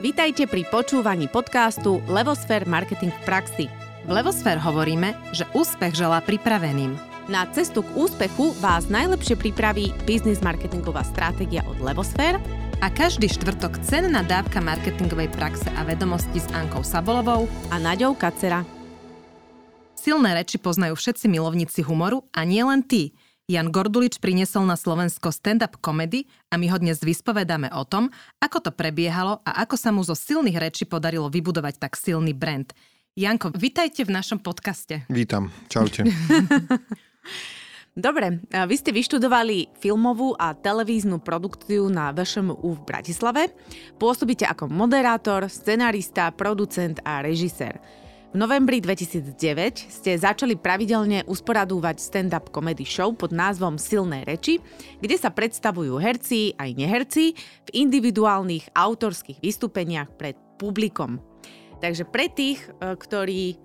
Vítajte pri počúvaní podcastu Levosfér Marketing v praxi. V Levosfér hovoríme, že úspech želá pripraveným. Na cestu k úspechu vás najlepšie pripraví biznis marketingová stratégia od Levosfér a každý štvrtok cenná dávka marketingovej praxe a vedomosti s Ankou Sabolovou a Naďou Kacera. Silné reči poznajú všetci milovníci humoru a nie len tí – Jan Gordulič priniesol na Slovensko stand-up komedy a my ho dnes vyspovedáme o tom, ako to prebiehalo a ako sa mu zo silných rečí podarilo vybudovať tak silný brand. Janko, vitajte v našom podcaste. Vítam, čaute. Dobre, vy ste vyštudovali filmovú a televíznu produkciu na VŠMU v Bratislave. Pôsobíte ako moderátor, scenarista, producent a režisér. V novembri 2009 ste začali pravidelne usporadúvať stand-up comedy show pod názvom Silné reči, kde sa predstavujú herci aj neherci v individuálnych autorských vystúpeniach pred publikom. Takže pre tých, e, ktorí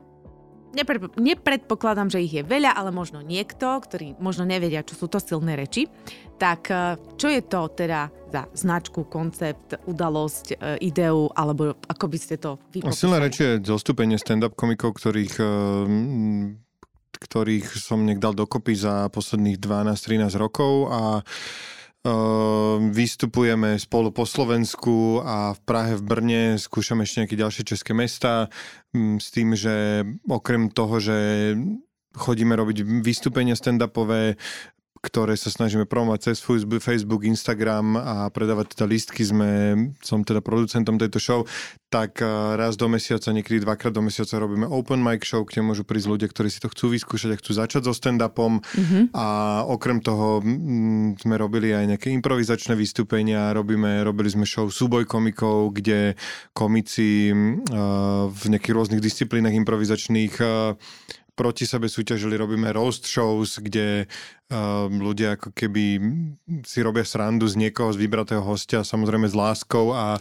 nepred, nepredpokladám, že ich je veľa, ale možno niekto, ktorí možno nevedia, čo sú to silné reči. Tak e, čo je to teda za značku, koncept, udalosť, e, ideu, alebo ako by ste to vypopísali? Silné reči je zostúpenie stand-up komikov, ktorých e, ktorých som niekdal dokopy za posledných 12-13 rokov a vystupujeme spolu po Slovensku a v Prahe, v Brne skúšame ešte nejaké ďalšie české mesta mm, s tým, že okrem toho, že chodíme robiť vystúpenia stand-upové, ktoré sa snažíme promovať cez Facebook, Instagram a predávať teda listky. Sme, som teda producentom tejto show, tak eh, raz do mesiaca, niekedy dvakrát do mesiaca robíme open mic show, kde môžu prísť ľudia, ktorí si to chcú vyskúšať a chcú začať so stand-upom. Mm-hmm. A okrem toho m, sme robili aj nejaké improvizačné vystúpenia, robíme, robili sme show súboj komikov, kde komici uh, v nejakých rôznych disciplínach improvizačných uh, proti sebe súťažili, robíme roast shows, kde uh, ľudia ako keby si robia srandu z niekoho, z vybratého hostia, samozrejme s láskou a,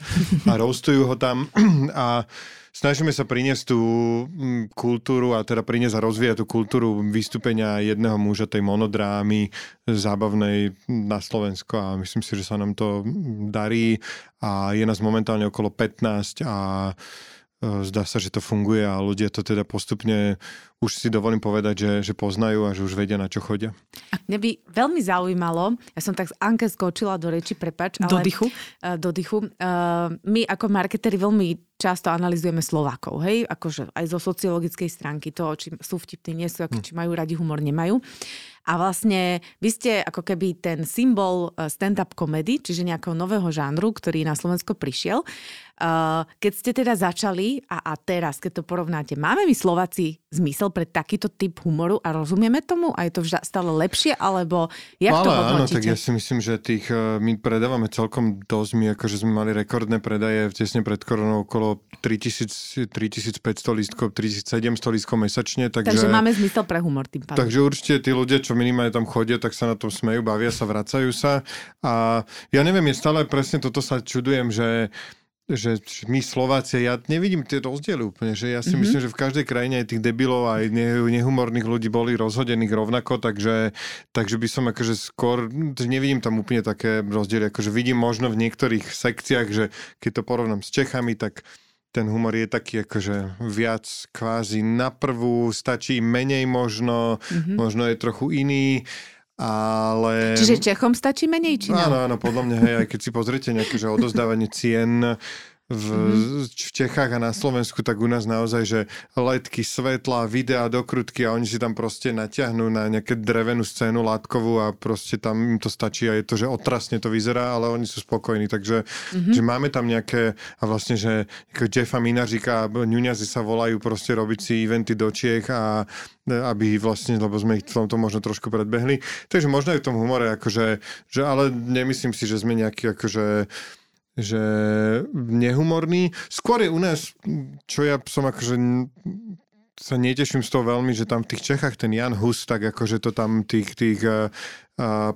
a roastujú ho tam. A snažíme sa priniesť tú mm, kultúru a teda priniesť a rozvíjať tú kultúru vystúpenia jedného muža, tej monodrámy zábavnej na Slovensko a myslím si, že sa nám to darí. A je nás momentálne okolo 15 a zdá sa, že to funguje a ľudia to teda postupne už si dovolím povedať, že, že poznajú a že už vedia, na čo chodia. A mňa by veľmi zaujímalo, ja som tak z Anke skočila do reči, prepač. Ale, do dychu? Uh, do dychu. Uh, my ako marketeri veľmi často analizujeme Slovákov, hej, akože aj zo sociologickej stránky toho, či sú vtipní, nie sú, hm. či majú radi humor, nemajú. A vlastne vy ste ako keby ten symbol stand-up komedy, čiže nejakého nového žánru, ktorý na Slovensko prišiel. Keď ste teda začali a, a teraz, keď to porovnáte, máme my Slováci zmysel pre takýto typ humoru a rozumieme tomu a je to stále lepšie, alebo jak Ale to áno, tak ja si myslím, že tých, e, my predávame celkom dosť, my akože sme mali rekordné predaje tesne pred koronou okolo 3000, 3500 lístkov, 3700 lístkov mesačne. Takže, takže máme zmysel pre humor tým pádom. Takže určite tí ľudia, čo minimálne tam chodia, tak sa na tom smejú, bavia sa, vracajú sa. A ja neviem, je stále presne toto sa čudujem, že že my Slováci, ja nevidím tie rozdiely úplne, že ja si mm-hmm. myslím, že v každej krajine aj tých debilov aj nehumorných ľudí boli rozhodených rovnako, takže, takže by som akože skôr, nevidím tam úplne také rozdiely, akože vidím možno v niektorých sekciách, že keď to porovnám s Čechami, tak ten humor je taký akože viac kvázi na prvú, stačí menej možno, mm-hmm. možno je trochu iný ale... Čiže Čechom stačí menej, či Áno, áno, podľa mňa, hej, aj keď si pozriete nejaké, že odozdávanie cien v, mm-hmm. v Čechách a na Slovensku, tak u nás naozaj, že letky, svetla, videá, dokrutky a oni si tam proste natiahnú na nejaké drevenú scénu látkovú a proste tam im to stačí a je to, že otrasne to vyzerá, ale oni sú spokojní, takže mm-hmm. že máme tam nejaké a vlastne, že Jeffa Minažika a Ňuňazi sa volajú proste robiť si eventy do Čiech a aby vlastne, lebo sme ich v tomto možno trošku predbehli. Takže možno aj v tom humore, akože, že, ale nemyslím si, že sme nejaký akože že nehumorný. Skôr je u nás, čo ja som akože sa neteším z toho veľmi, že tam v tých Čechách ten Jan Hus, tak akože to tam tých, tých uh,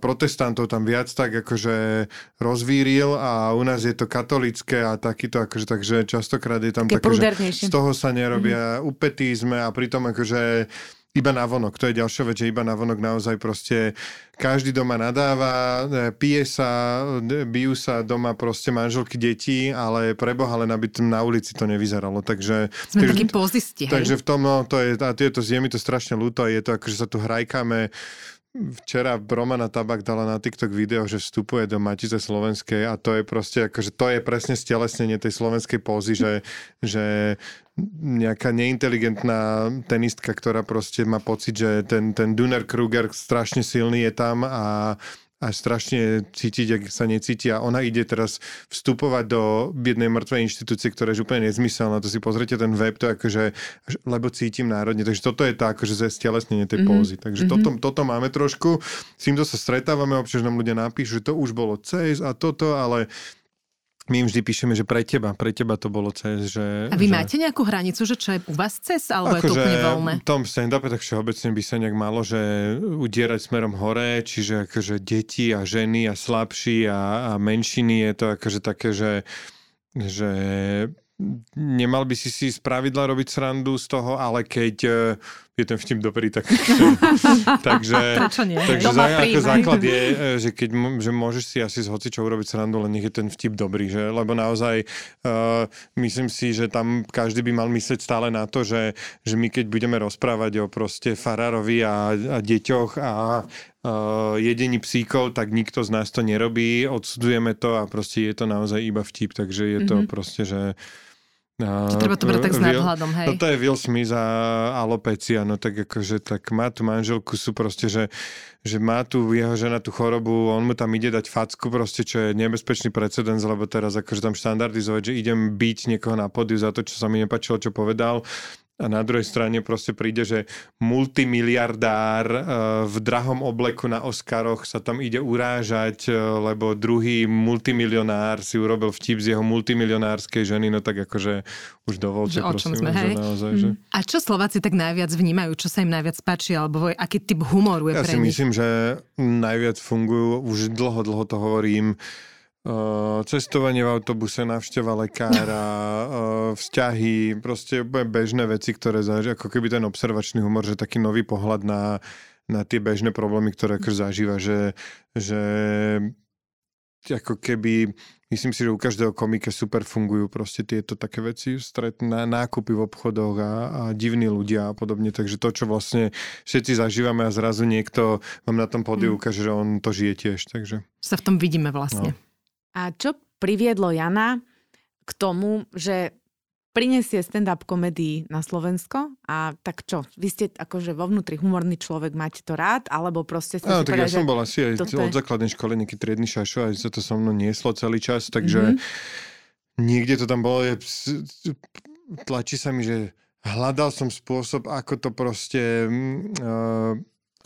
protestantov tam viac tak akože rozvíril a u nás je to katolické a takýto akože, takže častokrát je tam také, také že z toho sa nerobia mm-hmm. upetizme a pritom akože iba na vonok. To je ďalšia vec, že iba na vonok naozaj proste každý doma nadáva, e, pije sa, bijú sa doma proste manželky, deti, ale preboha len aby tam na ulici to nevyzeralo. Takže, Sme takí pozisti? Takže v tom, no, to je, a tieto je mi to strašne ľúto, je to ako, že sa tu hrajkáme Včera Romana Tabak dala na TikTok video, že vstupuje do Matice Slovenskej a to je proste, akože to je presne stelesnenie tej slovenskej pózy, že, že nejaká neinteligentná tenistka, ktorá proste má pocit, že ten, ten Duner Kruger strašne silný je tam a a strašne cítiť, ak sa necíti a ona ide teraz vstupovať do jednej mŕtvej inštitúcie, ktorá je úplne nezmyselná. To si pozrite ten web, to je akože, lebo cítim národne. Takže toto je tá akože stelesnenie tej mm-hmm. pózy. Takže mm-hmm. toto, toto máme trošku. S týmto sa stretávame, občas nám ľudia napíšu, že to už bolo cez a toto, ale my im vždy píšeme, že pre teba, pre teba to bolo cez, že... A vy že... máte nejakú hranicu, že čo je u vás cez, alebo ako je to že úplne voľné? V tom stand-upe tak všeobecne by sa nejak malo, že udierať smerom hore, čiže akože deti a ženy a slabší a, a menšiny je to akože také, že že nemal by si si z pravidla robiť srandu z toho, ale keď e, je ten vtip dobrý, tak... takže nie, takže za, ako základ je, e, že keď že môžeš si asi z hocičou urobiť srandu, len nech je ten vtip dobrý, že? Lebo naozaj uh, myslím si, že tam každý by mal myslieť stále na to, že, že my keď budeme rozprávať o proste farárovi a, a deťoch a uh, jedení psíkov, tak nikto z nás to nerobí, odsudzujeme to a proste je to naozaj iba vtip, takže je to mm-hmm. proste, že Uh, treba to brať tak s nadhľadom, hej. Toto je Will Smith a alopecia, no tak akože, tak má tu manželku, sú proste, že, že má tu jeho žena tú chorobu, on mu tam ide dať facku proste, čo je nebezpečný precedens, lebo teraz akože tam štandardizovať, že idem byť niekoho na podiu za to, čo sa mi nepačilo, čo povedal a na druhej strane proste príde, že multimiliardár e, v drahom obleku na Oscaroch sa tam ide urážať, e, lebo druhý multimilionár si urobil vtip z jeho multimilionárskej ženy, no tak akože už dovolte, o čom prosím, sme, hej? naozaj, že... Mm. A čo Slováci tak najviac vnímajú? Čo sa im najviac páči? Alebo aký typ humoru je ja pre si nich? myslím, že najviac fungujú, už dlho, dlho to hovorím, cestovanie v autobuse, návšteva lekára, vzťahy, proste bežné veci, ktoré zažia, ako keby ten observačný humor, že taký nový pohľad na, na tie bežné problémy, ktoré akože zažíva, že, že ako keby, myslím si, že u každého komika super fungujú proste tieto také veci, stret, na, nákupy v obchodoch a, a divní ľudia a podobne, takže to, čo vlastne všetci zažívame a zrazu niekto vám na tom podiu mm. ukáže, že on to žije tiež, takže... Sa v tom vidíme vlastne. No. A čo priviedlo Jana k tomu, že prinesie stand-up komedii na Slovensko? A tak čo, vy ste akože vo vnútri humorný človek, máte to rád, alebo proste ste Áno, tak povedali, ja som bol asi aj od základnej školy nejaký triedny šašo, aj sa to so mnou nieslo celý čas, takže mm-hmm. niekde to tam bolo, je, tlačí sa mi, že hľadal som spôsob, ako to proste uh,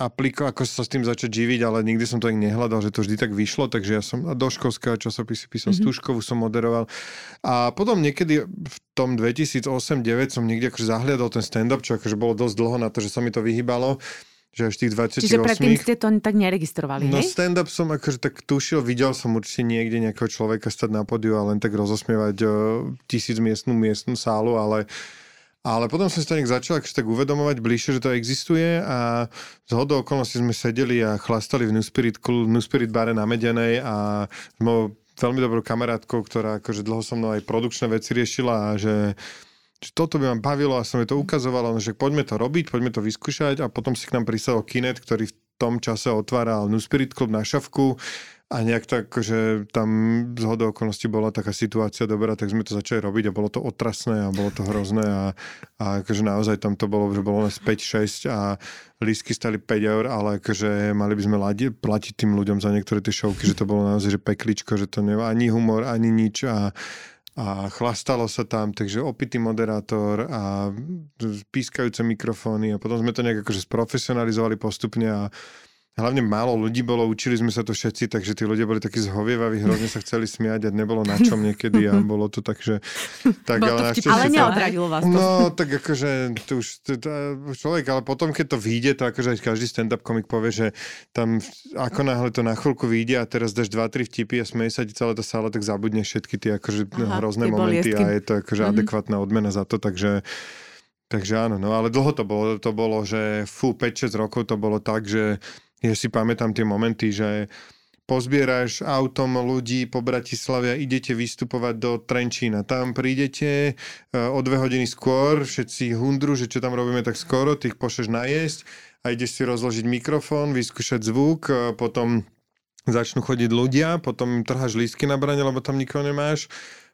apliko, ako sa s tým začať živiť, ale nikdy som to tak nehľadal, že to vždy tak vyšlo, takže ja som do školského časopisy písal mm-hmm. Stužkovú, som moderoval. A potom niekedy v tom 2008-2009 som niekde akože zahliadol ten stand-up, čo akože bolo dosť dlho na to, že sa mi to vyhýbalo že až tých 28. Čiže predtým ste to tak neregistrovali, No stand-up som akože tak tušil, videl som určite niekde nejakého človeka stať na podiu a len tak rozosmievať uh, tisíc miestnú miestnú sálu, ale ale potom som si to nejak začal akože tak uvedomovať bližšie, že to existuje a z hodou okolností sme sedeli a chlastali v New Spirit, New Spirit bare na Medenej a sme veľmi dobrou kamarátkou, ktorá akože dlho so mnou aj produkčné veci riešila a že že toto by ma bavilo a som mi to ukazovala, no, že poďme to robiť, poďme to vyskúšať a potom si k nám pristal Kinet, ktorý v tom čase otváral New Spirit Club na Šavku a nejak tak, že tam z hodou okolností bola taká situácia dobrá, tak sme to začali robiť a bolo to otrasné a bolo to hrozné a, a akože naozaj tam to bolo, že bolo len 5-6 a lístky stali 5 eur, ale akože mali by sme ladi, platiť tým ľuďom za niektoré tie šovky, že to bolo naozaj že pekličko, že to nemá ani humor, ani nič a a chlastalo sa tam, takže opitý moderátor a pískajúce mikrofóny a potom sme to nejak akože sprofesionalizovali postupne a hlavne málo ľudí bolo, učili sme sa to všetci, takže tí ľudia boli takí zhovievaví, hrozne sa chceli smiať a nebolo na čom niekedy a bolo to tak, že... Tak, ale, vtip, ale neodradilo vás to. No, tak akože to už to, to, človek, ale potom, keď to vyjde, to akože každý stand-up komik povie, že tam ako náhle to na chvíľku vyjde a teraz dáš 2-3 vtipy a smeje sa ti celé to sále, tak zabudneš všetky tie akože Aha, hrozné tie momenty boliesky. a je to akože mm-hmm. adekvátna odmena za to, takže Takže áno, no ale dlho to bolo, to bolo, že fú, 5-6 rokov to bolo tak, že ja si pamätám tie momenty, že pozbieraš autom ľudí po Bratislave a idete vystupovať do Trenčína. Tam prídete e, o dve hodiny skôr, všetci hundru, že čo tam robíme tak skoro, tých pošleš najesť a ideš si rozložiť mikrofón, vyskúšať zvuk, e, potom začnú chodiť ľudia, potom im trháš lístky na brane, lebo tam nikoho nemáš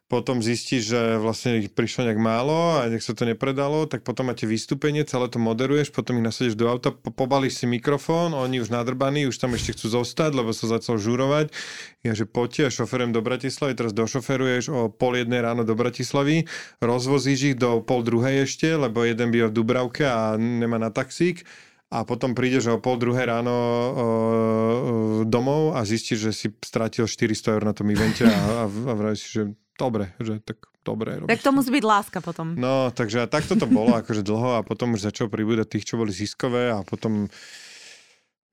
potom zistíš, že vlastne ich prišlo nejak málo a nech sa to nepredalo, tak potom máte vystúpenie, celé to moderuješ, potom ich nasadíš do auta, po- pobalíš si mikrofón, oni už nadrbaní, už tam ešte chcú zostať, lebo sa začal žurovať. Ja, že poďte, šoferujem do Bratislavy, teraz došoferuješ o pol jednej ráno do Bratislavy, rozvozíš ich do pol druhej ešte, lebo jeden býva v Dubravke a nemá na taxík a potom prídeš o pol druhé ráno o, domov a zistíš, že si stratil 400 eur na tom evente a, a, a vravíš že dobre, že tak dobre. Tak to musí byť láska potom. No, takže a takto to bolo akože dlho a potom už začalo pribúdať tých, čo boli ziskové a potom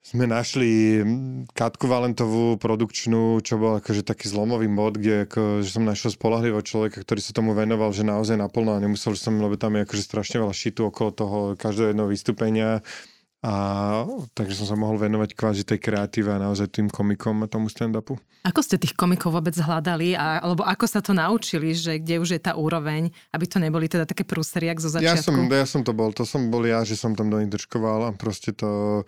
sme našli Katku Valentovú produkčnú, čo bol akože taký zlomový mod, kde ako, že som našiel spolahlivého človeka, ktorý sa tomu venoval, že naozaj naplno a nemusel som, lebo tam je akože strašne veľa šitu okolo toho každého jedného vystúpenia a takže som sa mohol venovať kvázi tej kreatíve a naozaj tým komikom a tomu stand-upu. Ako ste tých komikov vôbec hľadali, a, alebo ako sa to naučili, že kde už je tá úroveň, aby to neboli teda také prúseriak zo začiatku? Ja som, ja som to bol, to som bol ja, že som tam do nich držkoval a proste to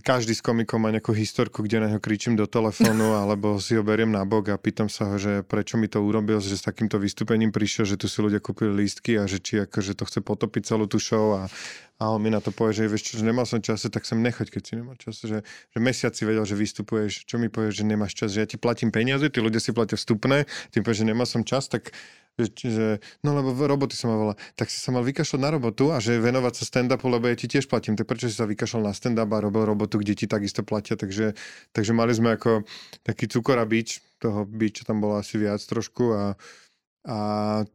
každý z komikov má nejakú historku, kde na ňo kričím do telefónu, alebo si ho beriem na bok a pýtam sa ho, že prečo mi to urobil, že s takýmto vystúpením prišiel, že tu si ľudia kúpili lístky a že či akože to chce potopiť celú tú show a, a on mi na to povie, že vieš čo, že nemal som čas, tak sem nechoď, keď si nemal čas. Že, že mesiac si vedel, že vystupuješ, čo mi povieš, že nemáš čas, že ja ti platím peniaze, tí ľudia si platia vstupné, tým povieš, že nemal som čas, tak že, no lebo roboty som mal tak si sa mal vykašľať na robotu a že venovať sa stand-upu, lebo ja ti tiež platím, tak prečo si sa vykašľal na stand-up a robil robotu, kde ti takisto platia, takže, takže mali sme ako taký cukor a bič, toho biča tam bolo asi viac trošku a, a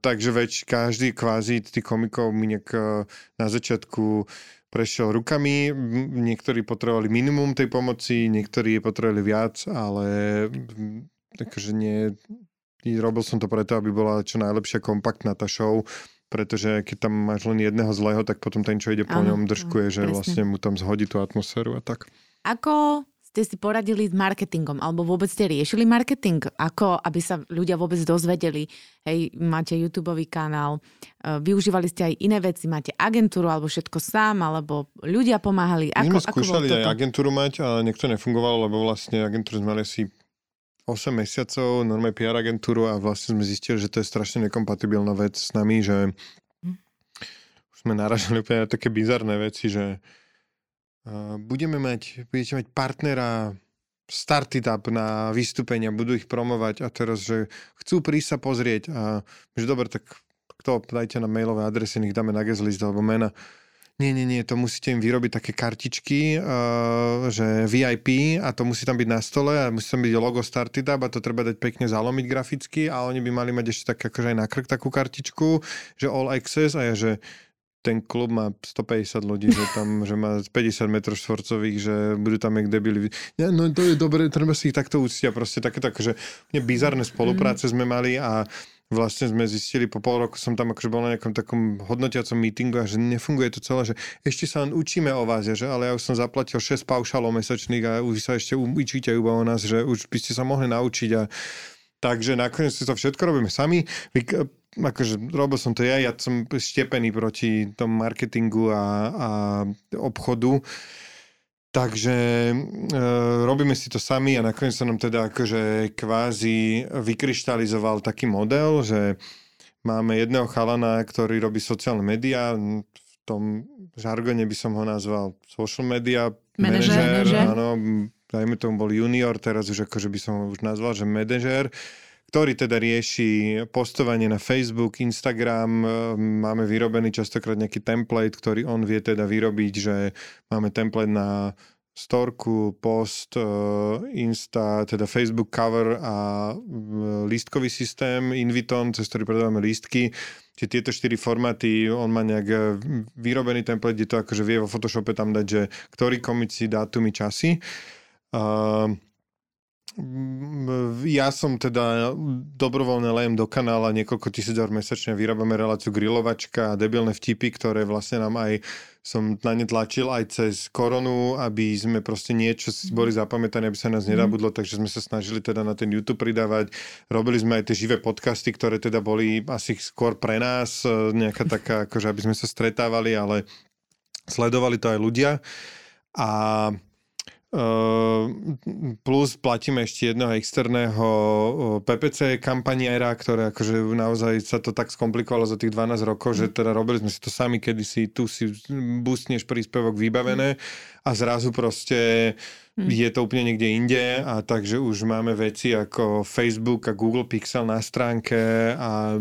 takže veď každý kvázi tých komikov mi nejak e, na začiatku prešiel rukami, niektorí potrebovali minimum tej pomoci, niektorí potrebovali viac, ale takže nie, robil som to preto, aby bola čo najlepšia kompaktná tá show, pretože keď tam máš len jedného zlého, tak potom ten, čo ide po ňom, držkuje, že presne. vlastne mu tam zhodí tú atmosféru a tak. Ako ste si poradili s marketingom, alebo vôbec ste riešili marketing? Ako, aby sa ľudia vôbec dozvedeli, hej, máte YouTube kanál, e, využívali ste aj iné veci, máte agentúru, alebo všetko sám, alebo ľudia pomáhali? Ako, My sme skúšali ako aj agentúru mať, ale niekto nefungovalo, lebo vlastne agentúru sme mali asi 8 mesiacov, normálne PR agentúru a vlastne sme zistili, že to je strašne nekompatibilná vec s nami, že hm. už sme naražali úplne na také bizarné veci, že budeme mať, budete mať partnera startup na vystúpenia, budú ich promovať a teraz, že chcú prísť sa pozrieť a že dobre, tak kto, dajte na mailové adresy, nech dáme na guest list alebo mena. Nie, nie, nie, to musíte im vyrobiť také kartičky, uh, že VIP a to musí tam byť na stole a musí tam byť logo Startup a to treba dať pekne zalomiť graficky a oni by mali mať ešte tak akože aj na krk takú kartičku, že all access a ja, že ten klub má 150 ľudí, že tam, že má 50 m štvorcových, že budú tam jak debili. Ja, no to je dobre, treba si ich takto uctiť a proste takéto akože bizarné spolupráce sme mali a vlastne sme zistili, po pol roku som tam akože bol na nejakom takom hodnotiacom meetingu a že nefunguje to celé, že ešte sa len učíme o vás, že ale ja už som zaplatil 6 paušalov mesačných a už sa ešte učíte iba o nás, že už by ste sa mohli naučiť a Takže nakoniec si to všetko robíme sami akože robil som to ja, ja som štepený proti tomu marketingu a, a obchodu. Takže e, robíme si to sami a nakoniec sa nám teda akože kvázi vykryštalizoval taký model, že máme jedného chalana, ktorý robí sociálne médiá, v tom žargone by som ho nazval social media manažer, áno, dajme tomu bol junior, teraz už akože by som ho už nazval, že manažer ktorý teda rieši postovanie na Facebook, Instagram. E, máme vyrobený častokrát nejaký template, ktorý on vie teda vyrobiť, že máme template na storku, post, e, Insta, teda Facebook cover a e, lístkový systém, Inviton, cez ktorý predávame lístky. Čiže tieto štyri formáty, on má nejak vyrobený template, kde to akože vie vo Photoshope tam dať, že ktorý komici, dátumy, časy. Uh, ja som teda dobrovoľne lejem do kanála niekoľko tisíc eur mesačne, vyrábame reláciu grilovačka a debilné vtipy, ktoré vlastne nám aj som na ne tlačil aj cez koronu, aby sme proste niečo boli zapamätané, aby sa nás mhm. nedabudlo, takže sme sa snažili teda na ten YouTube pridávať. Robili sme aj tie živé podcasty, ktoré teda boli asi skôr pre nás, e, nejaká taká, akože aby sme sa stretávali, ale sledovali to aj ľudia. A plus platíme ešte jedného externého PPC kampaniera, ktoré akože naozaj sa to tak skomplikovalo za tých 12 rokov, že teda robili sme si to sami, kedy si tu si boostneš príspevok vybavené a zrazu proste Hmm. Je to úplne niekde inde a takže už máme veci ako Facebook a Google Pixel na stránke a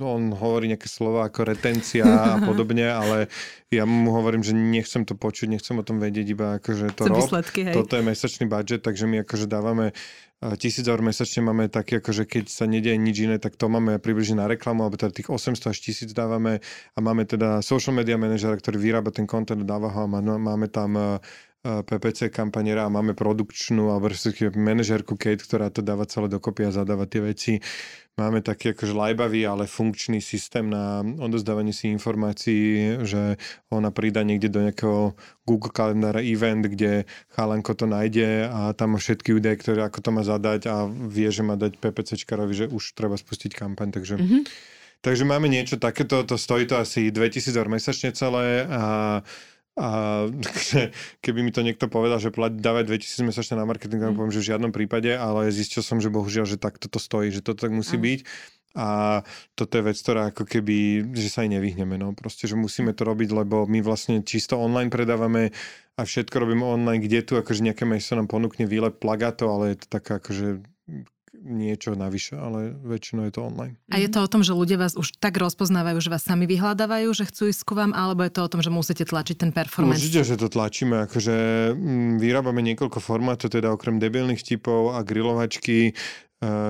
on hovorí nejaké slova ako retencia a podobne, ale ja mu hovorím, že nechcem to počuť, nechcem o tom vedieť, iba akože to rob. Toto je mesačný budget, takže my akože dávame tisíc eur mesačne máme také, akože keď sa nedieje nič iné, tak to máme približne na reklamu, alebo teda tých 800 až 1000 dávame a máme teda social media manažera, ktorý vyrába ten content, dáva ho a máme tam PPC kampaniera a máme produkčnú alebo manažerku Kate, ktorá to dáva celé dokopy a zadáva tie veci. Máme taký akože lajbavý, ale funkčný systém na odozdávanie si informácií, že ona prída niekde do nejakého Google kalendára event, kde chalanko to nájde a tam má všetky údaje, ktoré ako to má zadať a vie, že má dať PPCčkarovi, že už treba spustiť kampaň, takže... Mm-hmm. Takže máme niečo takéto, to stojí to asi 2000 eur mesačne celé a a keby mi to niekto povedal, že dávať 2000 mesačne na marketing, mm. poviem, že v žiadnom prípade, ale zistil som, že bohužiaľ, že takto to stojí, že to tak musí mm. byť. A toto je vec, ktorá ako keby, že sa aj nevyhneme. No. Proste, že musíme to robiť, lebo my vlastne čisto online predávame a všetko robíme online, kde tu akože nejaké mesto nám ponúkne výlep plagato, ale je to taká akože niečo navyše, ale väčšinou je to online. A je to o tom, že ľudia vás už tak rozpoznávajú, že vás sami vyhľadávajú, že chcú ísť ku vám, alebo je to o tom, že musíte tlačiť ten performance? Určite, že to tlačíme. Akože mm, vyrábame niekoľko formátov, teda okrem debilných tipov a grilovačky, e,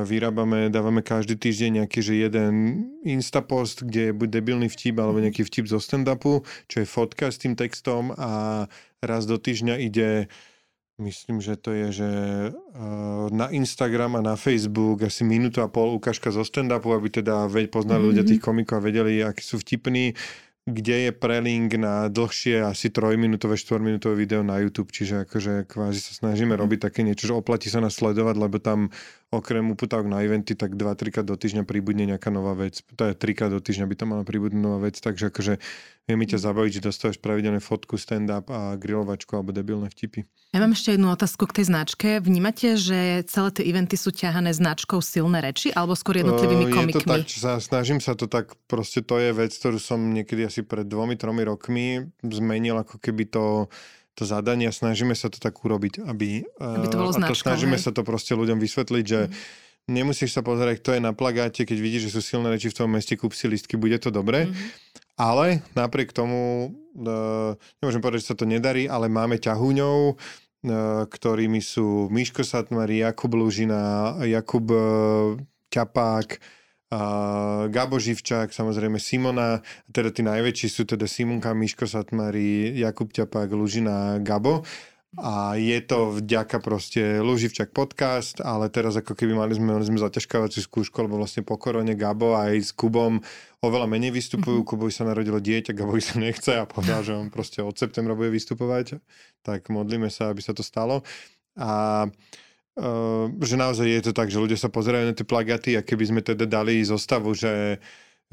vyrábame, dávame každý týždeň nejaký, že jeden instapost, kde je buď debilný vtip, alebo nejaký vtip zo stand-upu, čo je fotka s tým textom a raz do týždňa ide Myslím, že to je, že uh, na Instagram a na Facebook asi minútu a pol ukážka zo stand-upu, aby teda poznali mm-hmm. ľudia tých komikov a vedeli, akí sú vtipní kde je prelink na dlhšie asi trojminútové, štvorminútové video na YouTube, čiže akože kvázi sa snažíme mhm. robiť také niečo, že oplatí sa nás sledovať, lebo tam okrem uputávok na eventy, tak 2-3 krát do týždňa príbudne nejaká nová vec. Je 3 krát do týždňa by to mala príbudnúť nová vec, takže akože vie mi ťa zabaviť, že dostávaš pravidelne fotku, stand-up a grilovačku alebo debilné vtipy. Ja mám ešte jednu otázku k tej značke. Vnímate, že celé tie eventy sú ťahané značkou silné reči alebo skôr jednotlivými komikmi? Je to tak, sa, snažím sa to tak, proste to je vec, ktorú som niekedy asi pred dvomi, tromi rokmi zmenil ako keby to to zadanie a snažíme sa to tak urobiť, aby, aby to bolo a značkou, to snažíme hej? sa to proste ľuďom vysvetliť, že mm. nemusíš sa pozerať, kto je na plagáte, keď vidíš, že sú silné reči v tom meste, kúp si listky, bude to dobré. Mm. Ale napriek tomu, uh, nemôžem povedať, že sa to nedarí, ale máme ťahúňov, uh, ktorými sú Miško Satmari, Jakub Lužina, Jakub uh, Ťapák, uh, Gabo Živčák, samozrejme Simona, teda tí najväčší sú teda Simonka, Miško Satmari, Jakub Ťapák, Lužina, Gabo. A je to vďaka proste Luživčak podcast, ale teraz ako keby mali sme, mali sme zaťažkávaciu skúšku, lebo vlastne po korone Gabo aj s Kubom oveľa menej vystupujú. Mm-hmm. Kubovi sa narodilo dieťa, Gabovi sa nechce a povedal, že on proste od septembra bude vystupovať. Tak modlíme sa, aby sa to stalo. A uh, že naozaj je to tak, že ľudia sa pozerajú na tie plagaty a keby sme teda dali zostavu, že,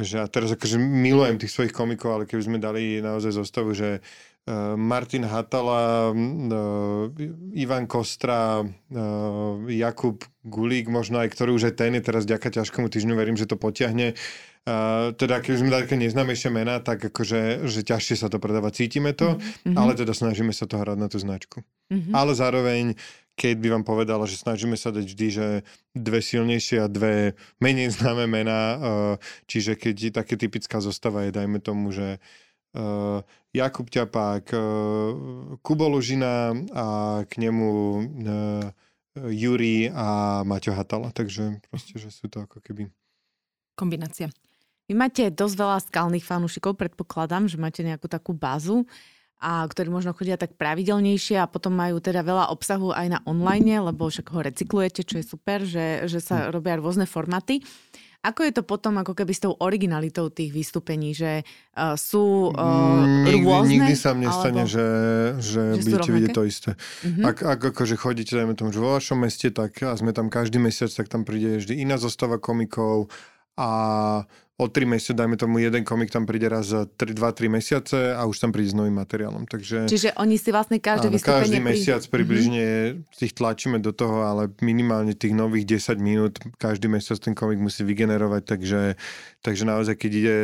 že a teraz akože milujem tých svojich komikov, ale keby sme dali naozaj zostavu, že uh, Martin Hatala, uh, Ivan Kostra, uh, Jakub Gulík, možno aj ktorý už aj ten je teraz ďaká ťažkomu týždňu, verím, že to potiahne. Uh, teda keď sme dali také neznámejšie mená, tak akože že ťažšie sa to predáva, cítime to, mm-hmm. ale teda snažíme sa to hrať na tú značku. Mm-hmm. Ale zároveň Kate by vám povedala, že snažíme sa dať vždy, že dve silnejšie a dve menej známe mená, uh, čiže keď je také typická zostava je, dajme tomu, že uh, Jakub Ťapák, uh, Kubo Lužina a k nemu Juri a Maťo Hatala, takže proste, že sú to ako keby... Kombinácia. Vy máte dosť veľa skalných fanúšikov, predpokladám, že máte nejakú takú bázu. A ktorí možno chodia tak pravidelnejšie a potom majú teda veľa obsahu aj na online, lebo však ho recyklujete, čo je super, že, že sa hm. robia rôzne formáty. Ako je to potom ako keby s tou originalitou tých vystúpení, že uh, sú uh, nikdy, rôzne? Nikdy sa mne stane, alebo... že, že, že budete vidieť to isté. Mm-hmm. Ak, ak akože chodíte, dajme tomu, že vo vašom meste, tak a sme tam každý mesiac, tak tam príde vždy iná zostava komikov a o 3 mesiace, dajme tomu, jeden komik tam príde raz za 2-3 mesiace a už tam príde s novým materiálom. Takže, Čiže oni si vlastne každé áno, vystúpenie... Každý pri... mesiac približne mm-hmm. ich tlačíme do toho, ale minimálne tých nových 10 minút každý mesiac ten komik musí vygenerovať, takže, takže naozaj, keď ide,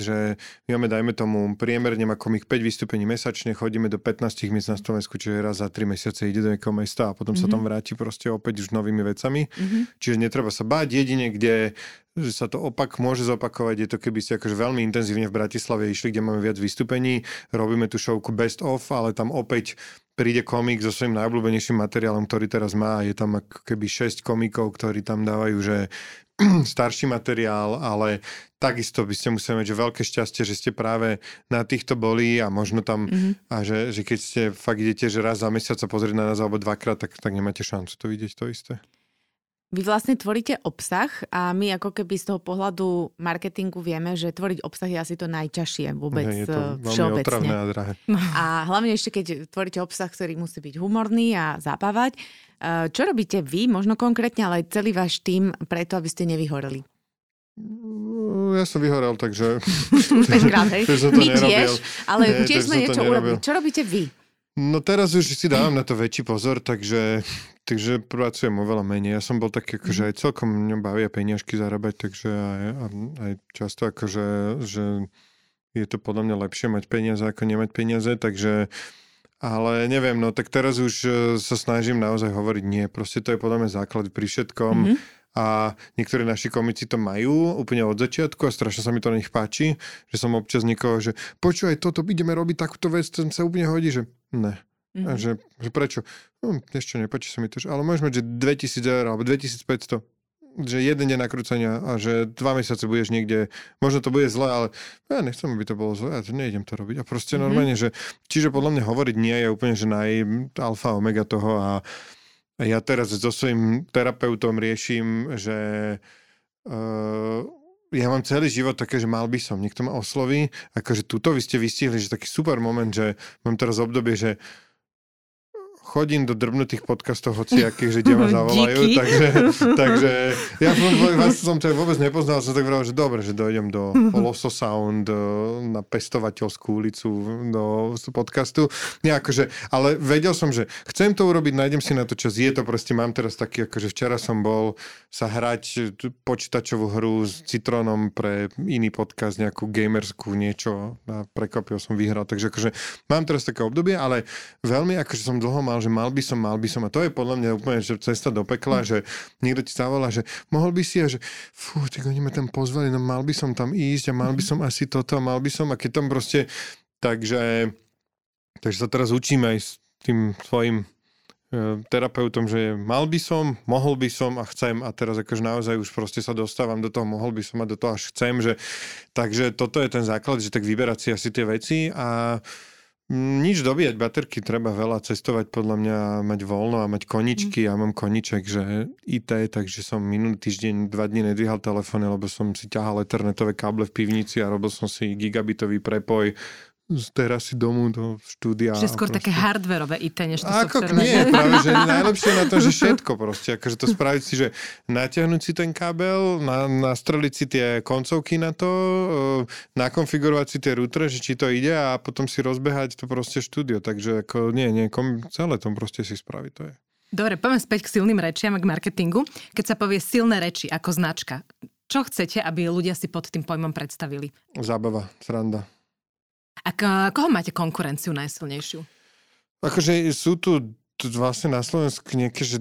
že my máme, dajme tomu, priemerne má komik 5 vystúpení mesačne, chodíme do 15 miest na Slovensku, čiže raz za 3 mesiace ide do nejakého mesta a potom mm-hmm. sa tam vráti proste opäť už novými vecami. Mm-hmm. Čiže netreba sa báť jedine, kde že sa to opak môže zopakovať. Je to keby ste akože veľmi intenzívne v Bratislave išli, kde máme viac vystúpení, robíme tú showku Best of, ale tam opäť príde komik so svojím najobľúbenejším materiálom, ktorý teraz má. Je tam ako keby 6 komikov, ktorí tam dávajú, že starší materiál, ale takisto by ste museli mať že veľké šťastie, že ste práve na týchto boli a možno tam, mm-hmm. a že, že keď ste fakt idete, že raz za mesiac sa pozrieť na nás alebo dvakrát, tak, tak nemáte šancu to vidieť to isté. Vy vlastne tvoríte obsah a my ako keby z toho pohľadu marketingu vieme, že tvoriť obsah je asi to najťažšie vôbec je to eh, všeobecne. A, drahé. a hlavne ešte, keď tvoríte obsah, ktorý musí byť humorný a zábavať. Eh, čo robíte vy, možno konkrétne, ale aj celý váš tým, preto, aby ste nevyhoreli? Mm, ja som vyhorel, takže... Tenkrát, hej? My tiež, ale Nie, tiež sme niečo urobili. Čo robíte vy? No teraz už si dávam na to väčší pozor, takže Takže pracujem oveľa menej. Ja som bol taký, akože aj celkom mňa bavia peniažky zarábať, takže aj, aj často akože, že je to podľa mňa lepšie mať peniaze ako nemať peniaze, takže ale neviem, no tak teraz už e, sa snažím naozaj hovoriť nie. Proste to je podľa mňa základ pri všetkom. Mm-hmm. A niektorí naši komici to majú úplne od začiatku a strašne sa mi to na nich páči, že som občas niekoho, že počúvaj, toto ideme robiť takúto vec, ten sa úplne hodí, že ne, Mm-hmm. A že, že prečo? No, ešte nepáči sa mi to. Ale môžeme, že 2000 eur alebo 2500 že jeden deň nakrúcania a že dva mesiace budeš niekde, možno to bude zle, ale ja nechcem, aby to bolo zle, ja to nejdem to robiť. A proste mm-hmm. normálne, že čiže podľa mňa hovoriť nie je úplne, že naj alfa omega toho a, a ja teraz so svojím terapeutom riešim, že uh, ja mám celý život také, že mal by som, niekto ma osloví, akože tuto vy ste vystihli, že taký super moment, že mám teraz obdobie, že chodím do drbnutých podcastov hociakých, že kde ma zavolajú, takže, takže ja som, vás som to vôbec nepoznal, som tak povedal, že dobre, že dojdem do Loso Sound na pestovateľskú ulicu do podcastu. Nie, akože, ale vedel som, že chcem to urobiť, nájdem si na to čas, je to proste, mám teraz taký, akože včera som bol sa hrať počítačovú hru s Citronom pre iný podcast, nejakú gamerskú niečo a prekvapil som vyhral, takže akože mám teraz také obdobie, ale veľmi akože som dlho mal že mal by som, mal by som. A to je podľa mňa úplne že cesta do pekla, že niekto ti zavolá, že mohol by si a že fú, tak oni ma tam pozvali, no mal by som tam ísť a mal by som asi toto, mal by som a keď tam proste, takže, takže sa teraz učíme aj s tým svojim e, terapeutom, že mal by som, mohol by som a chcem a teraz akože naozaj už proste sa dostávam do toho, mohol by som a do toho až chcem, že takže toto je ten základ, že tak vyberať si asi tie veci a nič dobíjať baterky, treba veľa cestovať podľa mňa, mať voľno a mať koničky. Mm. Ja mám koniček, že IT, takže som minulý týždeň dva dní nedvíhal telefóny, lebo som si ťahal eternetové káble v pivnici a robil som si gigabitový prepoj z terasy domu do štúdia. Čiže skôr proste... také hardverové IT, než to Ako software. Nie, práve, že najlepšie na to, že všetko proste. Akože to spraviť si, že natiahnuť si ten kábel, na, nastreliť si tie koncovky na to, e, nakonfigurovať si tie routere, že či to ide a potom si rozbehať to proste štúdio. Takže ako nie, nie, kom, celé to proste si spraviť, to je. Dobre, poďme späť k silným rečiam a k marketingu. Keď sa povie silné reči ako značka, čo chcete, aby ľudia si pod tým pojmom predstavili? Zábava, sranda. A koho máte konkurenciu najsilnejšiu? Akože sú tu, tu vlastne na Slovensku nejaké, že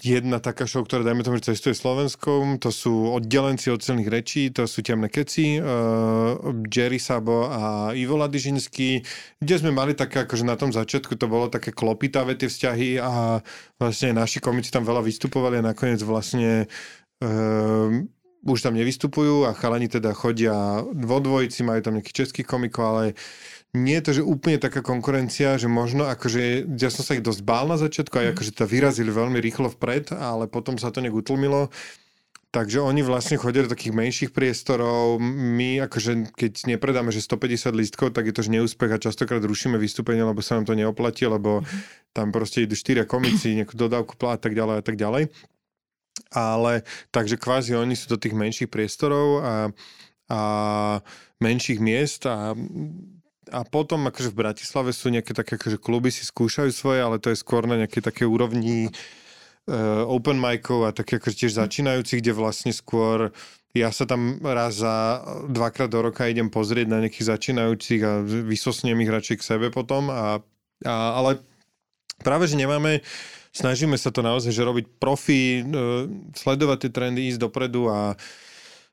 jedna taká show, ktorá dajme tomu, že cestuje Slovenskom, to sú oddelenci od silných rečí, to sú Temné keci, uh, Jerry Sabo a Ivo Ladižinský, kde sme mali také, akože na tom začiatku to bolo také klopitavé tie vzťahy a vlastne naši komici tam veľa vystupovali a nakoniec vlastne uh, už tam nevystupujú a chalani teda chodia vo dvojici, majú tam nejakých českých komikov, ale nie je to, že úplne taká konkurencia, že možno akože, ja som sa ich dosť bál na začiatku, aj mhm. akože to vyrazili veľmi rýchlo vpred, ale potom sa to nejak utlmilo. Takže oni vlastne chodia do takých menších priestorov. My akože, keď nepredáme, že 150 lístkov, tak je to že neúspech a častokrát rušíme vystúpenie, lebo sa nám to neoplatí, lebo mm-hmm. tam proste idú štyria komici, nejakú dodávku a tak ďalej a tak ďalej. Ale takže kvázi oni sú do tých menších priestorov a, a menších miest a a potom akože v Bratislave sú nejaké také akože kluby si skúšajú svoje, ale to je skôr na nejaké také úrovni uh, open micov a také akože tiež začínajúcich, kde vlastne skôr ja sa tam raz za dvakrát do roka idem pozrieť na nejakých začínajúcich a vysosnem ich radšej k sebe potom. A, a, ale práve, že nemáme, snažíme sa to naozaj, že robiť profi, uh, sledovať tie trendy, ísť dopredu a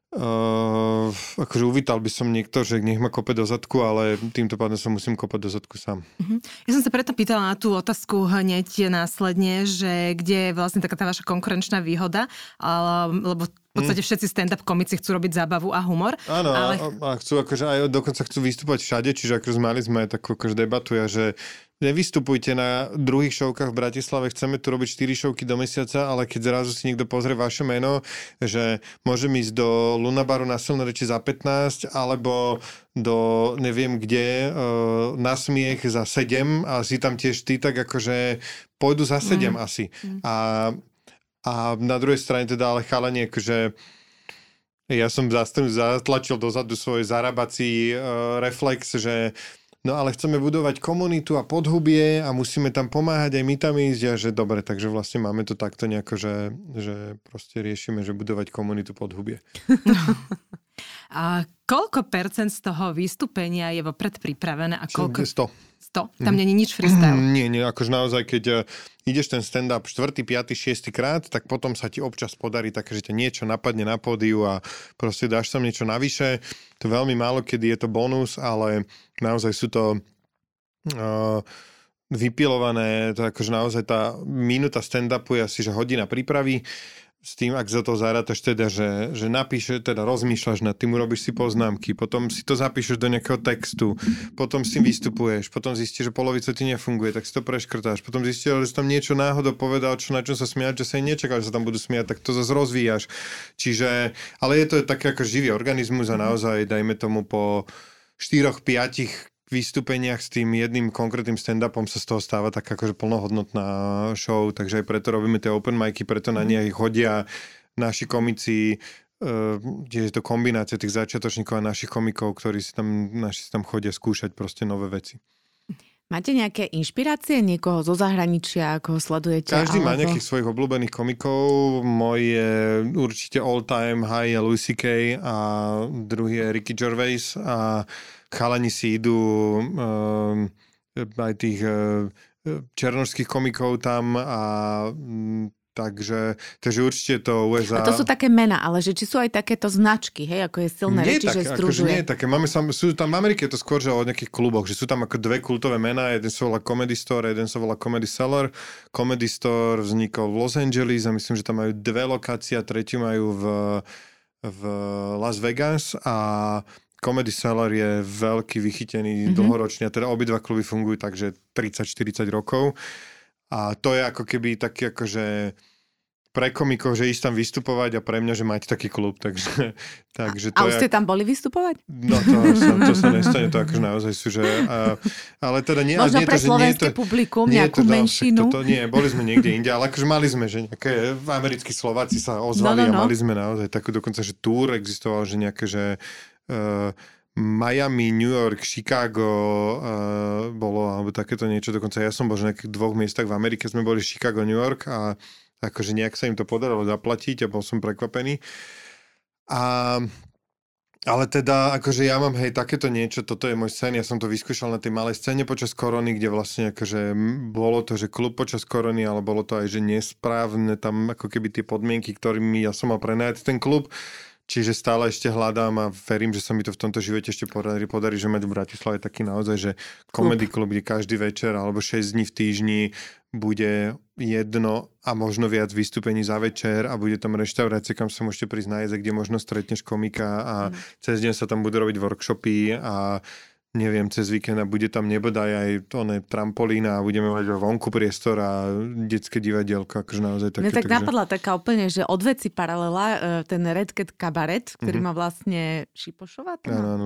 Uh, akože uvítal by som niekto, že nech ma kope do zadku, ale týmto pádom sa musím kopať do zadku sám. Uh-huh. Ja som sa preto pýtala na tú otázku hneď následne, že kde je vlastne taká tá vaša konkurenčná výhoda, ale, lebo v podstate mhm. všetci stand-up komici chcú robiť zábavu a humor. Áno, ale... a, a chcú akože aj dokonca chcú vystúpať všade, čiže akože mali sme takú akože debatu, ja, že nevystupujte na druhých šovkách v Bratislave, chceme tu robiť 4 šovky do mesiaca, ale keď zrazu si niekto pozrie vaše meno, že môžem ísť do Lunabaru na silné reči za 15, alebo do neviem kde, uh, na smiech za 7 a si tam tiež ty, tak akože pôjdu za 7 mm. asi. Mm. A, a na druhej strane teda ale chalanie, akože ja som zatlačil dozadu svoj zarábací uh, reflex, že No ale chceme budovať komunitu a podhubie a musíme tam pomáhať, aj my tam ísť a že dobre, takže vlastne máme to takto nejako, že, že proste riešime, že budovať komunitu podhubie. a koľko percent z toho vystúpenia je vopred pripravené a koľko... 100. 100? Tam mm. není nič freestyle? Nie, nie, akože naozaj, keď uh, ideš ten stand-up 4., 5., 6. krát, tak potom sa ti občas podarí také, že ťa niečo napadne na pódiu a proste dáš tam niečo navyše. To veľmi málo, kedy je to bonus, ale naozaj sú to uh, vypilované, to akože naozaj tá minúta stand-upu je asi, že hodina prípravy s tým, ak za to zarátaš teda, že, že napíše, teda rozmýšľaš nad tým, urobíš si poznámky, potom si to zapíšeš do nejakého textu, potom s tým vystupuješ, potom zistíš, že polovica ti nefunguje, tak si to preškrtáš, potom zistíš, že si tam niečo náhodou povedal, čo, na čo sa smiať, že sa nečakal, že sa tam budú smiať, tak to zase rozvíjaš. Čiže, ale je to také ako živý organizmus a naozaj, dajme tomu po 4-5 vystúpeniach s tým jedným konkrétnym stand-upom sa z toho stáva tak akože plnohodnotná show, takže aj preto robíme tie open micy, preto na nej chodia naši komici, kde je to kombinácia tých začiatočníkov a našich komikov, ktorí si tam, naši si tam chodia skúšať proste nové veci. Máte nejaké inšpirácie niekoho zo zahraničia, ako ho sledujete? Každý alebo... má nejakých svojich obľúbených komikov. Môj je určite all time high je Louis C.K. a druhý je Ricky Gervais a chalani si idú um, aj tých uh, černožských komikov tam a um, Takže, takže určite to USA... A to sú také mená, ale že či sú aj takéto značky, hej, ako je silné nie reči, také, že združuje. Akože nie také, máme sam, sú tam v Amerike je to skôr, že o nejakých kluboch, že sú tam ako dve kultové mená, jeden sa volá Comedy Store, jeden sa volá Comedy Cellar. Comedy Store vznikol v Los Angeles a myslím, že tam majú dve lokácie a tretiu majú v, v Las Vegas a Comedy Cellar je veľký, vychytený, mm-hmm. dlhoročný a teda obidva kluby fungujú takže 30-40 rokov. A to je ako keby taký akože pre komikov, že ísť tam vystupovať a pre mňa, že mať taký klub, takže... takže to a už ste tam boli vystupovať? No to sa, to sa nestane, to akože naozaj sú, že... A, ale teda nie... Možno nie pre to, slovenské nie to, publikum, nie nejakú to, menšinu. To, to, nie, boli sme niekde inde, ale akože mali sme, že nejaké americkí Slováci sa ozvali no, no, no. a mali sme naozaj takú dokonca, že túr existoval, že nejaké, že uh, Miami, New York, Chicago uh, bolo, alebo takéto niečo. Dokonca ja som bol že na dvoch miestach v Amerike, sme boli Chicago, New York a akože nejak sa im to podarilo zaplatiť a bol som prekvapený. A ale teda, akože ja mám, hej, takéto niečo, toto je môj sen, ja som to vyskúšal na tej malej scéne počas korony, kde vlastne akože bolo to, že klub počas korony, ale bolo to aj, že nesprávne tam ako keby tie podmienky, ktorými ja som mal prenajať ten klub, Čiže stále ešte hľadám a verím, že sa mi to v tomto živote ešte podarí, podarí že mať v Bratislave taký naozaj, že komedy klub, kde každý večer alebo 6 dní v týždni bude jedno a možno viac vystúpení za večer a bude tam reštaurácia, kam sa môžete prísť jezek, kde možno stretneš komika a mm. cez deň sa tam budú robiť workshopy a neviem, cez víkend a bude tam nebodaj aj to ne, trampolína a budeme mať vonku priestor a detské divadielko, akože naozaj také. Mne tak takže... napadla taká úplne, že odveci paralela, e, ten Red Cat Cabaret, ktorý mm-hmm. má vlastne Šipošová. Áno, áno,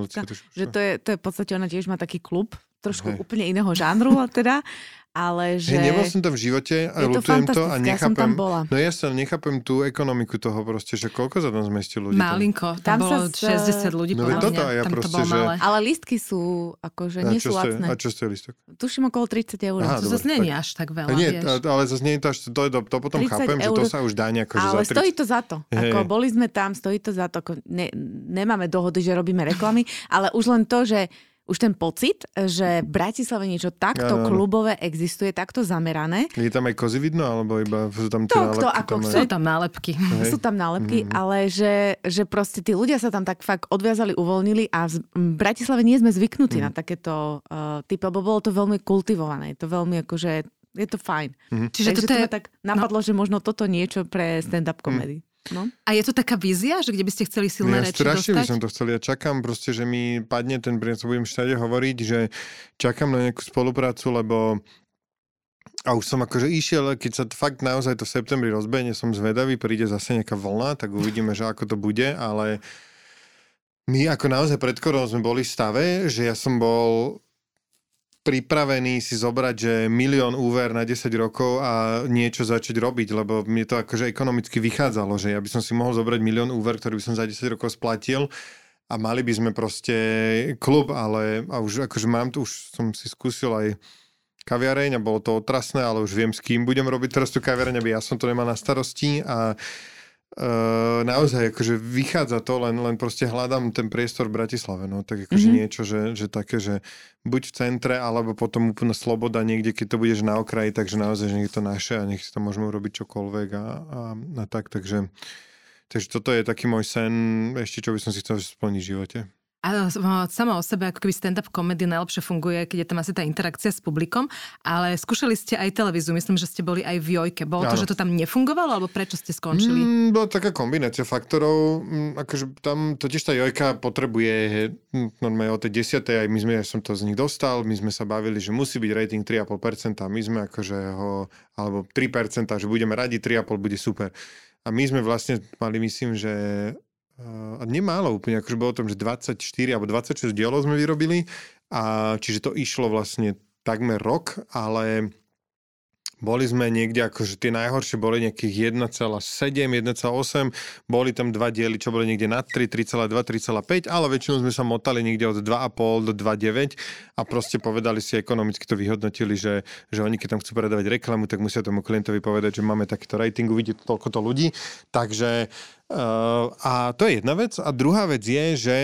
že to je, to je v podstate, ona tiež má taký klub, trošku Hej. úplne iného žánru teda, ale že... Hey, nebol som tam v živote a ľutujem to, to a nechápem. Ja som tam bola. No ja sa nechápem tú ekonomiku toho proste, že koľko za tam zmestí ľudí. Malinko, tam, tam bolo sa 60 ľudí no, toto ja tam proste, to že... Malé. Ale listky sú, akože nie sú lacné. A čo stojí listok? Tuším okolo 30 eur. Aha, to zase nie je až tak veľa, nie, vieš. ale zase nie je to až, to, to, to potom chápem, eur, že to sa už dá nejako, Ale za 30... stojí to za to. Hey. Ako, boli sme tam, stojí to za to. Ako, ne, nemáme dohody, že robíme reklamy, ale už len to, že už ten pocit, že v Bratislave niečo takto ano, klubové existuje, takto zamerané. Je tam aj kozy vidno, alebo iba sú tam tie to, nálepky? ako tam Sú tam nálepky. Hej. Sú tam nálepky, mm. ale že, že proste tí ľudia sa tam tak fakt odviazali, uvoľnili a v Bratislave nie sme zvyknutí mm. na takéto uh, typy, lebo bolo to veľmi kultivované. Je to veľmi akože je to fajn. Mm-hmm. Čiže Takže to je... tak napadlo, no. že možno toto niečo pre stand-up komedy. No. A je to taká vízia, že kde by ste chceli silné ja reči strašne dostať? by som to chcel. Ja čakám proste, že mi padne ten princíp, budem všade hovoriť, že čakám na nejakú spoluprácu, lebo a už som akože išiel, keď sa fakt naozaj to v septembri rozbehne, som zvedavý, príde zase nejaká vlna, tak uvidíme, že ako to bude, ale my ako naozaj pred koronou sme boli v stave, že ja som bol pripravený si zobrať, že milión úver na 10 rokov a niečo začať robiť, lebo mi to akože ekonomicky vychádzalo, že ja by som si mohol zobrať milión úver, ktorý by som za 10 rokov splatil a mali by sme proste klub, ale a už akože mám tu, už som si skúsil aj kaviareň a bolo to otrasné, ale už viem, s kým budem robiť teraz tú kaviareň, aby ja som to nemal na starosti a Uh, naozaj, akože vychádza to, len, len proste hľadám ten priestor v Bratislave, no, tak akože mm-hmm. niečo, že, že také, že buď v centre, alebo potom úplne sloboda niekde, keď to budeš na okraji, takže naozaj, že nech to naše a nech si to môžeme urobiť čokoľvek a, a, a tak, takže, takže toto je taký môj sen, ešte čo by som si chcel splniť v živote. A sama o sebe, ako keby stand-up komedy najlepšie funguje, keď je tam asi tá interakcia s publikom, ale skúšali ste aj televíziu, myslím, že ste boli aj v Jojke. Bolo to, že to tam nefungovalo, alebo prečo ste skončili? Mm, bola taká kombinácia faktorov, mm, akože tam totiž tá Jojka potrebuje mm, normálne o tej desiatej, aj my sme, ja som to z nich dostal, my sme sa bavili, že musí byť rating 3,5%, a my sme akože ho, alebo 3%, že budeme radi, 3,5 bude super. A my sme vlastne mali, myslím, že a nemálo úplne, akože bolo tam, že 24 alebo 26 dielov sme vyrobili a čiže to išlo vlastne takmer rok, ale boli sme niekde, akože tie najhoršie boli nejakých 1,7, 1,8, boli tam dva diely, čo boli niekde nad 3, 3,2, 3,5, ale väčšinou sme sa motali niekde od 2,5 do 2,9 a proste povedali si, ekonomicky to vyhodnotili, že, že oni keď tam chcú predávať reklamu, tak musia tomu klientovi povedať, že máme takýto rating, uvidíte toľko to ľudí. Takže a to je jedna vec. A druhá vec je, že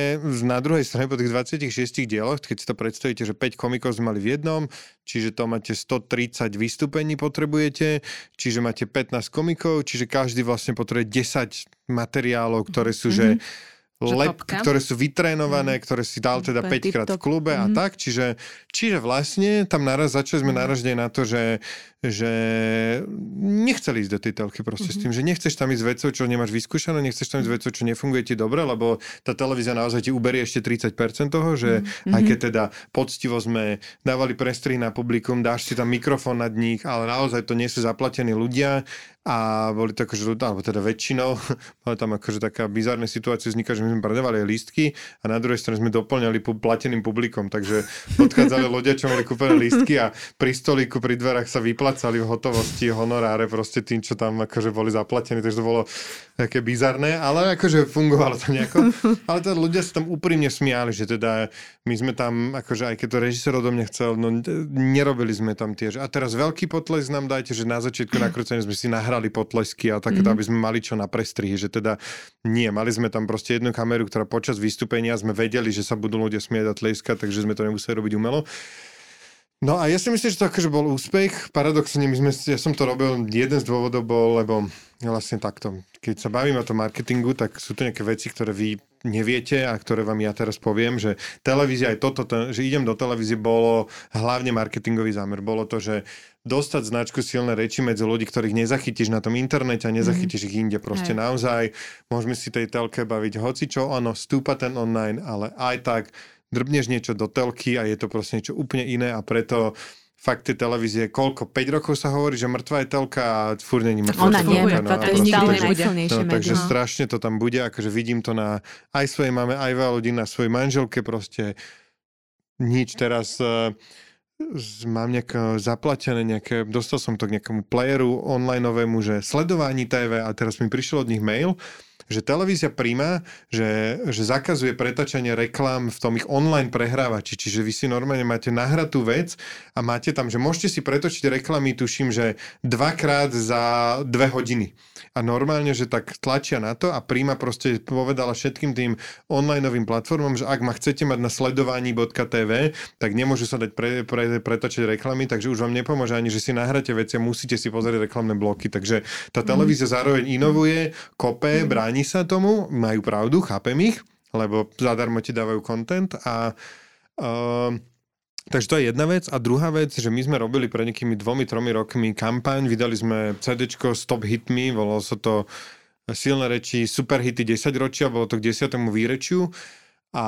na druhej strane po tých 26 dieloch, keď si to predstavíte, že 5 komikov sme mali v jednom, čiže to máte 130 vystúpení potrebujete, čiže máte 15 komikov, čiže každý vlastne potrebuje 10 materiálov, ktoré sú, mm-hmm. že lep, ktoré sú vytrénované, mm. ktoré si dal teda 5 krát v klube mm. a mhm. tak. Čiže, čiže vlastne tam naraz začali sme mm. naraždeť na to, že, že nechceli ísť do tej telky proste mm. s mhm. tým, že nechceš tam ísť vecou, čo nemáš vyskúšané, nechceš tam ísť vecou, čo nefunguje ti dobre, lebo tá televízia naozaj ti uberie ešte 30% toho, že mm. aj keď teda poctivo sme dávali prestrih na publikum, dáš si tam mikrofón nad nich, ale naozaj to nie sú zaplatení ľudia a boli to akože, alebo teda väčšinou, bola tam akože taká bizárna situácia vzniká, že my sme predávali lístky a na druhej strane sme doplňali plateným publikom, takže odchádzali ľudia, čo mali kúpené lístky a pri stolíku, pri dverách sa vyplacali v hotovosti honoráre proste tým, čo tam akože boli zaplatení, takže to bolo také bizarné, ale akože fungovalo to nejako. Ale teda ľudia sa tam úprimne smiali, že teda my sme tam, akože aj keď to režisér odo mňa chcel, no nerobili sme tam tiež. A teraz veľký potles nám dajte, že na začiatku nakrúcenia sme si nahrali potlesky a takéto, mm-hmm. aby sme mali čo na prestrihy, že teda nie, mali sme tam proste jednu kameru, ktorá počas vystúpenia sme vedeli, že sa budú ľudia smieť a tleskať, takže sme to nemuseli robiť umelo. No a ja si myslím, že to akože bol úspech. Paradoxne, my sme, ja som to robil, jeden z dôvodov bol, lebo vlastne takto, keď sa bavíme o tom marketingu, tak sú to nejaké veci, ktoré vy neviete a ktoré vám ja teraz poviem, že televízia aj toto, to, že idem do televízie, bolo hlavne marketingový zámer. Bolo to, že dostať značku silné reči medzi ľudí, ktorých nezachytíš na tom internete a nezachytíš mm. ich inde. Proste aj. naozaj môžeme si tej telke baviť hocičo, áno, stúpa ten online, ale aj tak drbneš niečo do telky a je to proste niečo úplne iné a preto fakt tie televízie, koľko, 5 rokov sa hovorí, že mŕtva je telka a furt není mŕtva Ona nie, telka. No, to je stále najsilnejšie no, Takže strašne to tam bude, akože vidím to na aj svojej máme, aj veľa ľudí na svojej manželke, proste nič teraz uh, mám nejaké zaplatené nejaké, dostal som to k nejakému playeru onlineovému, že sledování TV a teraz mi prišiel od nich mail, že televízia príjma, že, že zakazuje pretačanie reklám v tom ich online prehrávači, čiže vy si normálne máte nahratú vec a máte tam, že môžete si pretočiť reklamy, tuším, že dvakrát za dve hodiny. A normálne, že tak tlačia na to a príjma proste povedala všetkým tým onlineovým platformom, že ak ma chcete mať na sledovaní.tv, tak nemôžu sa dať pre, pre, pretačať reklamy, takže už vám nepomôže ani, že si nahráte veci a musíte si pozrieť reklamné bloky. Takže tá televízia zároveň inovuje, kope, bráni bráni sa tomu, majú pravdu, chápem ich, lebo zadarmo ti dávajú content a uh, Takže to je jedna vec. A druhá vec, že my sme robili pred nejakými dvomi, tromi rokmi kampaň, vydali sme CD s top hitmi, volalo sa to silné reči, super hity 10 ročia, bolo to k 10. výrečiu. A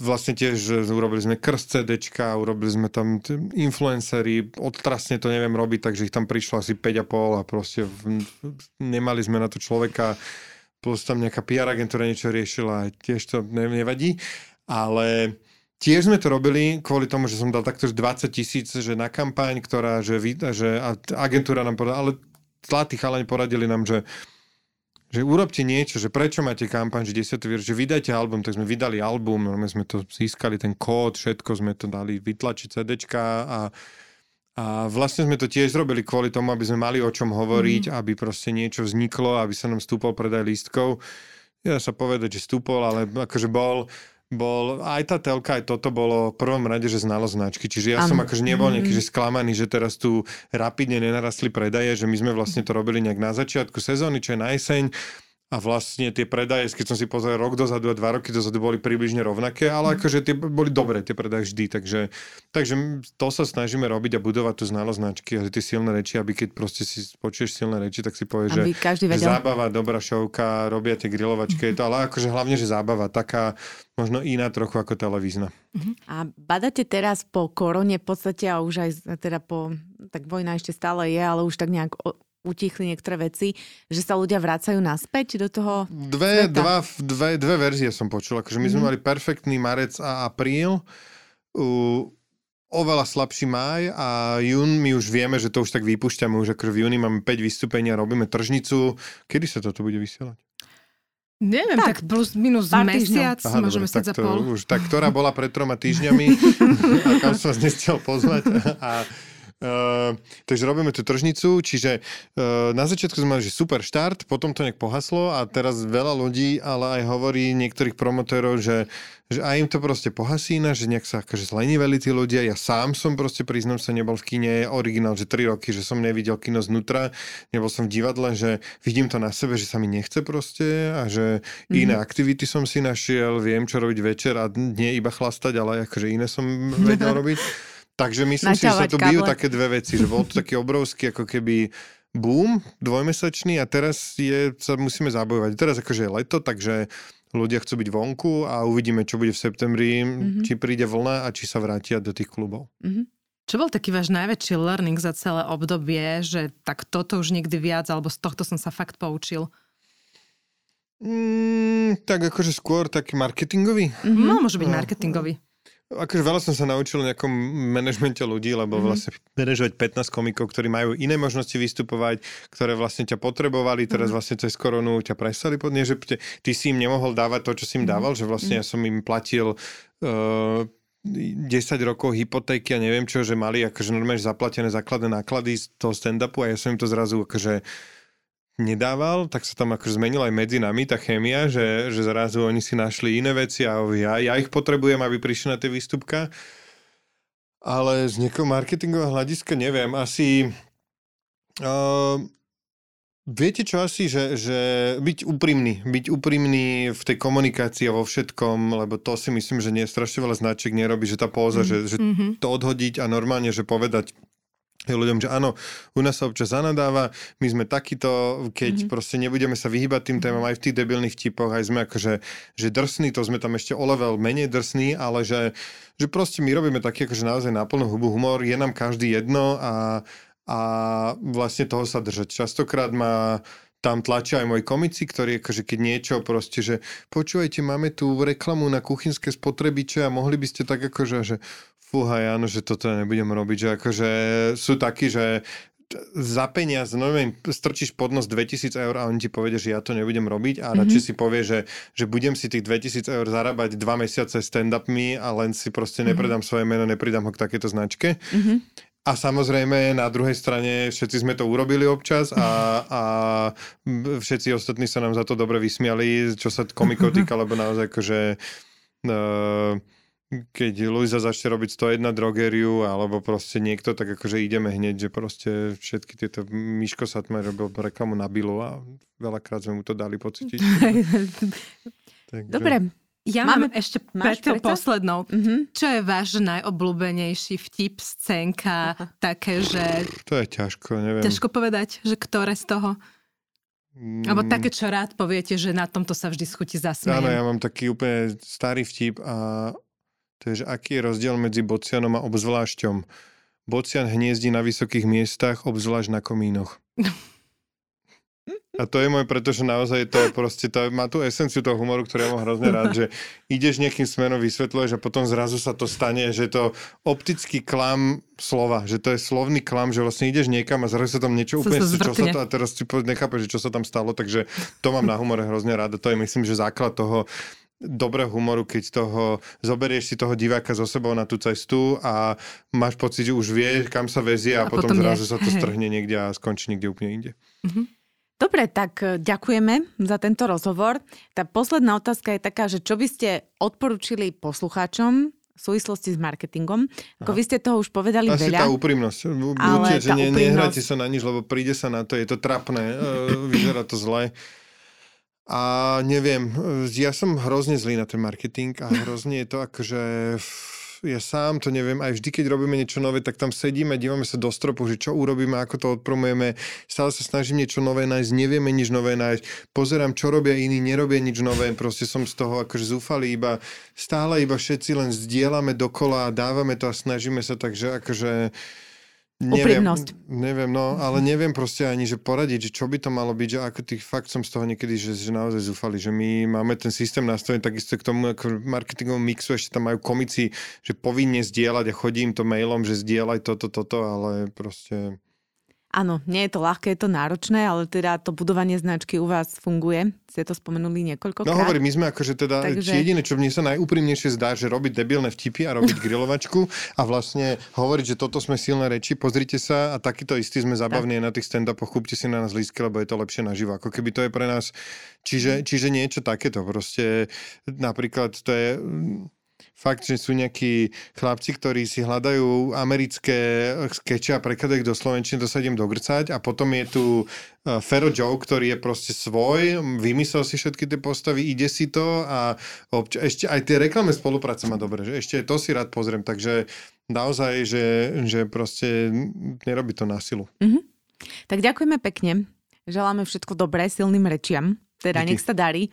vlastne tiež urobili sme krst CDčka, urobili sme tam influencery, odtrasne to neviem robiť, takže ich tam prišlo asi 5,5 a proste nemali sme na to človeka plus tam nejaká PR agentúra niečo riešila, tiež to nevadí, ale tiež sme to robili kvôli tomu, že som dal takto 20 tisíc že na kampaň, ktorá, že, že agentúra nám povedala, ale zlatí chalani poradili nám, že že urobte niečo, že prečo máte kampaň, že 10. výročie, že vydajte album, tak sme vydali album, my sme to získali, ten kód, všetko sme to dali vytlačiť CDčka a a vlastne sme to tiež zrobili kvôli tomu, aby sme mali o čom hovoriť, mm. aby proste niečo vzniklo, aby sa nám stúpol predaj lístkov. Ja sa povedať, že stúpol, ale akože bol, bol, aj tá telka, aj toto bolo v prvom rade, že znalo značky. Čiže ja um, som akože nebol mm. nejaký, že sklamaný, že teraz tu rapidne nenarastli predaje, že my sme vlastne to robili nejak na začiatku sezóny, čo je na jeseň a vlastne tie predaje, keď som si pozrel rok dozadu a dva roky dozadu boli približne rovnaké, ale mm. akože tie boli dobré, tie predaje vždy, takže, takže to sa snažíme robiť a budovať tú znalosť značky a tie silné reči, aby keď proste si počuješ silné reči, tak si povieš, že, že zábava, dobrá šovka, robia tie grilovačky, je to, ale akože hlavne, že zábava, taká možno iná trochu ako televízna. Uh-huh. A badáte teraz po korone v podstate a už aj teda po, tak vojna ešte stále je, ale už tak nejak utichli niektoré veci, že sa ľudia vracajú naspäť do toho dve, sveta? Dva, dve, dve verzie som počul. Akože my sme mm. mali perfektný marec a apríl, uh, oveľa slabší máj a jún my už vieme, že to už tak vypúšťame, už akože v júni máme 5 vystúpení a robíme tržnicu. Kedy sa toto bude vysielať? Neviem, tak, tak plus minus mesiac, Aha, možno mesiac a pol. Už, tak ktorá bola pred troma týždňami a kam som vás nestiel pozvať. A, Uh, takže robíme tú tržnicu, čiže uh, na začiatku sme mali že super štart, potom to nejak pohaslo a teraz veľa ľudí, ale aj hovorí niektorých promotérov, že, že aj im to proste pohasína, že nejak sa akože zleniveli tí ľudia. Ja sám som proste, priznám sa, nebol v kine originál, že 3 roky, že som nevidel kino znútra, nebol som v divadle, že vidím to na sebe, že sa mi nechce proste a že mm-hmm. iné aktivity som si našiel, viem čo robiť večer a nie iba chlastať, ale akože iné som vedel robiť. Takže myslím si, že sa tu bijú také dve veci, že bol to taký obrovský ako keby boom dvojmesačný a teraz je, sa musíme zabojovať. Teraz akože je leto, takže ľudia chcú byť vonku a uvidíme, čo bude v septembri, mm-hmm. či príde vlna a či sa vrátia do tých klubov. Mm-hmm. Čo bol taký váš najväčší learning za celé obdobie, že tak toto už nikdy viac, alebo z tohto som sa fakt poučil? Mm, tak akože skôr taký marketingový. Mm-hmm. No, môže byť no. marketingový. Akože veľa som sa naučil v nejakom manažmente ľudí, lebo mm-hmm. vlastne manažovať 15 komikov, ktorí majú iné možnosti vystupovať, ktoré vlastne ťa potrebovali, teraz mm-hmm. vlastne cez koronu ťa prestali pod nie, že ty si im nemohol dávať to, čo si im mhm. dával, mm-hmm. že vlastne ja som im platil uh, 10 rokov hypotéky a neviem čo, že mali akože normálne zaplatené základné náklady z toho stand-upu a ja som im to zrazu akože nedával, tak sa tam akože zmenila aj medzi nami tá chémia, že, že zrazu oni si našli iné veci a ja, ja ich potrebujem, aby prišli na tie výstupka. Ale z nejakého marketingového hľadiska neviem. Asi... Uh, Viete čo asi, že, že byť úprimný, byť úprimný v tej komunikácii a vo všetkom, lebo to si myslím, že nie strašne veľa značiek nerobí, že tá póza, mm. že, že mm-hmm. to odhodiť a normálne, že povedať ľuďom, že áno, u nás sa občas zanadáva, my sme takýto, keď mm-hmm. proste nebudeme sa vyhýbať tým témam aj v tých debilných vtipoch, aj sme akože že drsní, to sme tam ešte o level menej drsní, ale že, že proste my robíme taký akože naozaj náplno hubu humor, je nám každý jedno a a vlastne toho sa držať. Častokrát ma tam tlačia aj moji komici, ktorí akože keď niečo proste, že počúvajte, máme tu reklamu na kuchynské spotrebiče a mohli by ste tak akože, že fúha, áno, že toto nebudem robiť, že akože sú takí, že za peniaz, no neviem, strčíš pod nos 2000 eur a on ti povie, že ja to nebudem robiť a mm-hmm. radšej si povie, že, že budem si tých 2000 eur zarábať dva mesiace stand-upmi a len si proste mhm. nepredám mm-hmm. svoje meno, nepridám ho k takéto značke. Mm-hmm. A samozrejme na druhej strane všetci sme to urobili občas a, a všetci ostatní sa nám za to dobre vysmiali, čo sa komikov týka, lebo naozaj akože uh, keď Luisa začne robiť 101 drogériu alebo proste niekto, tak akože ideme hneď, že proste všetky tieto Miško Satmer robil reklamu na Bilu a veľakrát sme mu to dali pocítiť. Takže... Dobre, ja Máme, mám ešte preto poslednou. Mm-hmm. Čo je váš najobľúbenejší vtip, scénka, také, že... To je ťažko, neviem. Ťažko povedať, že ktoré z toho? Mm. Alebo také, čo rád poviete, že na tomto sa vždy schutí zasmiejem. Áno, ja mám taký úplne starý vtip a to je, že aký je rozdiel medzi bocianom a obzvlášťom. Bocian hniezdi na vysokých miestach, obzvlášť na komínoch. A to je môj, pretože naozaj to proste, to má tú esenciu toho humoru, ktorý ja mám hrozne rád, že ideš nejakým smerom, vysvetľuješ a potom zrazu sa to stane, že to optický klam slova, že to je slovný klam, že vlastne ideš niekam a zrazu sa tam niečo úplne, sa čo sa to, a teraz si nechápeš, že čo sa tam stalo, takže to mám na humore hrozne rád a to je myslím, že základ toho, dobrého humoru, keď toho zoberieš si toho diváka so sebou na tú cestu a máš pocit, že už vie, kam sa vezie a, a potom, potom zrazu sa to strhne niekde a skončí niekde úplne inde. Mm-hmm. Dobre, tak e, ďakujeme za tento rozhovor. Tá posledná otázka je taká, že čo by ste odporúčili poslucháčom v súvislosti s marketingom. Ako Aha. vy ste toho už povedali Asi veľa. tá úprimnosť. Buďte, že ne, úprimnosť... nehrajte sa na nič, lebo príde sa na to, je to trapné, e, vyzerá to zle. A neviem, e, ja som hrozne zlý na ten marketing a hrozne je to akože ja sám to neviem, aj vždy, keď robíme niečo nové, tak tam sedíme, dívame sa do stropu, že čo urobíme, ako to odpromujeme, stále sa snažím niečo nové nájsť, nevieme nič nové nájsť, pozerám, čo robia iní, nerobia nič nové, proste som z toho akože zúfalý, iba stále iba všetci len zdieľame dokola a dávame to a snažíme sa, takže akože Neviem, Úprimnosť. neviem, no, ale neviem proste ani, že poradiť, že čo by to malo byť, že ako tých fakt som z toho niekedy, že, že naozaj zúfali, že my máme ten systém nastavený takisto k tomu ako marketingovom mixu, ešte tam majú komici, že povinne zdieľať a chodím to mailom, že zdieľaj toto, toto, ale proste Áno, nie je to ľahké, je to náročné, ale teda to budovanie značky u vás funguje. Ste to spomenuli niekoľkokrát. No hovorím, my sme akože teda, Takže... jediné, čo mne sa najúprimnejšie zdá, že robiť debilné vtipy a robiť grilovačku a vlastne hovoriť, že toto sme silné reči, pozrite sa a takýto istý sme zabavní tak. na tých stand-upoch, kúpte si na nás lístky, lebo je to lepšie naživo. Ako keby to je pre nás, čiže, čiže niečo takéto. Proste napríklad to je fakt, že sú nejakí chlapci, ktorí si hľadajú americké skeče a prekladajú ich do slovenčiny, to sa idem dogrcať a potom je tu uh, Fero Joe, ktorý je proste svoj, vymyslel si všetky tie postavy, ide si to a obč- ešte aj tie reklamné spolupráce má dobre, že ešte to si rád pozriem, takže naozaj, že, že proste nerobí to na silu. Mm-hmm. Tak ďakujeme pekne. Želáme všetko dobré, silným rečiam. Teda Díky. nech sa darí.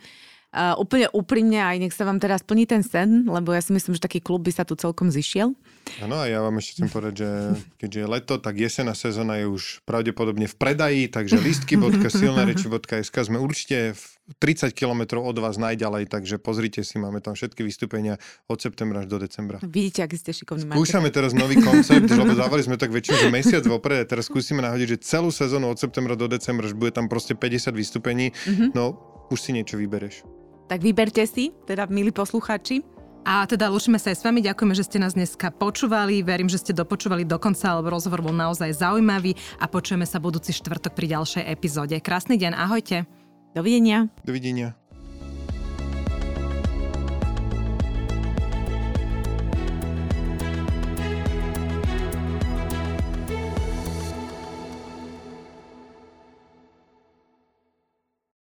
Uh, úplne úprimne aj nech sa vám teraz plní ten sen, lebo ja si myslím, že taký klub by sa tu celkom zišiel. Áno, a ja vám ešte chcem povedať, že keďže je leto, tak jesená sezóna je už pravdepodobne v predaji, takže listky.silnareči.sk sme určite v 30 km od vás najďalej, takže pozrite si, máme tam všetky vystúpenia od septembra až do decembra. Vidíte, aký ste šikovní. Skúšame teraz nový koncept, lebo zavali sme tak väčšinou, že mesiac vopred, teraz skúsime nahodiť, že celú sezónu od septembra do decembra, že bude tam proste 50 vystúpení, mm-hmm. no už si niečo vybereš. Tak vyberte si, teda milí poslucháči. A teda lúčime sa aj s vami, ďakujeme, že ste nás dneska počúvali, verím, že ste dopočúvali do konca, lebo rozhovor bol naozaj zaujímavý a počujeme sa budúci štvrtok pri ďalšej epizóde. Krásny deň, ahojte. Dovidenia. Dovidenia.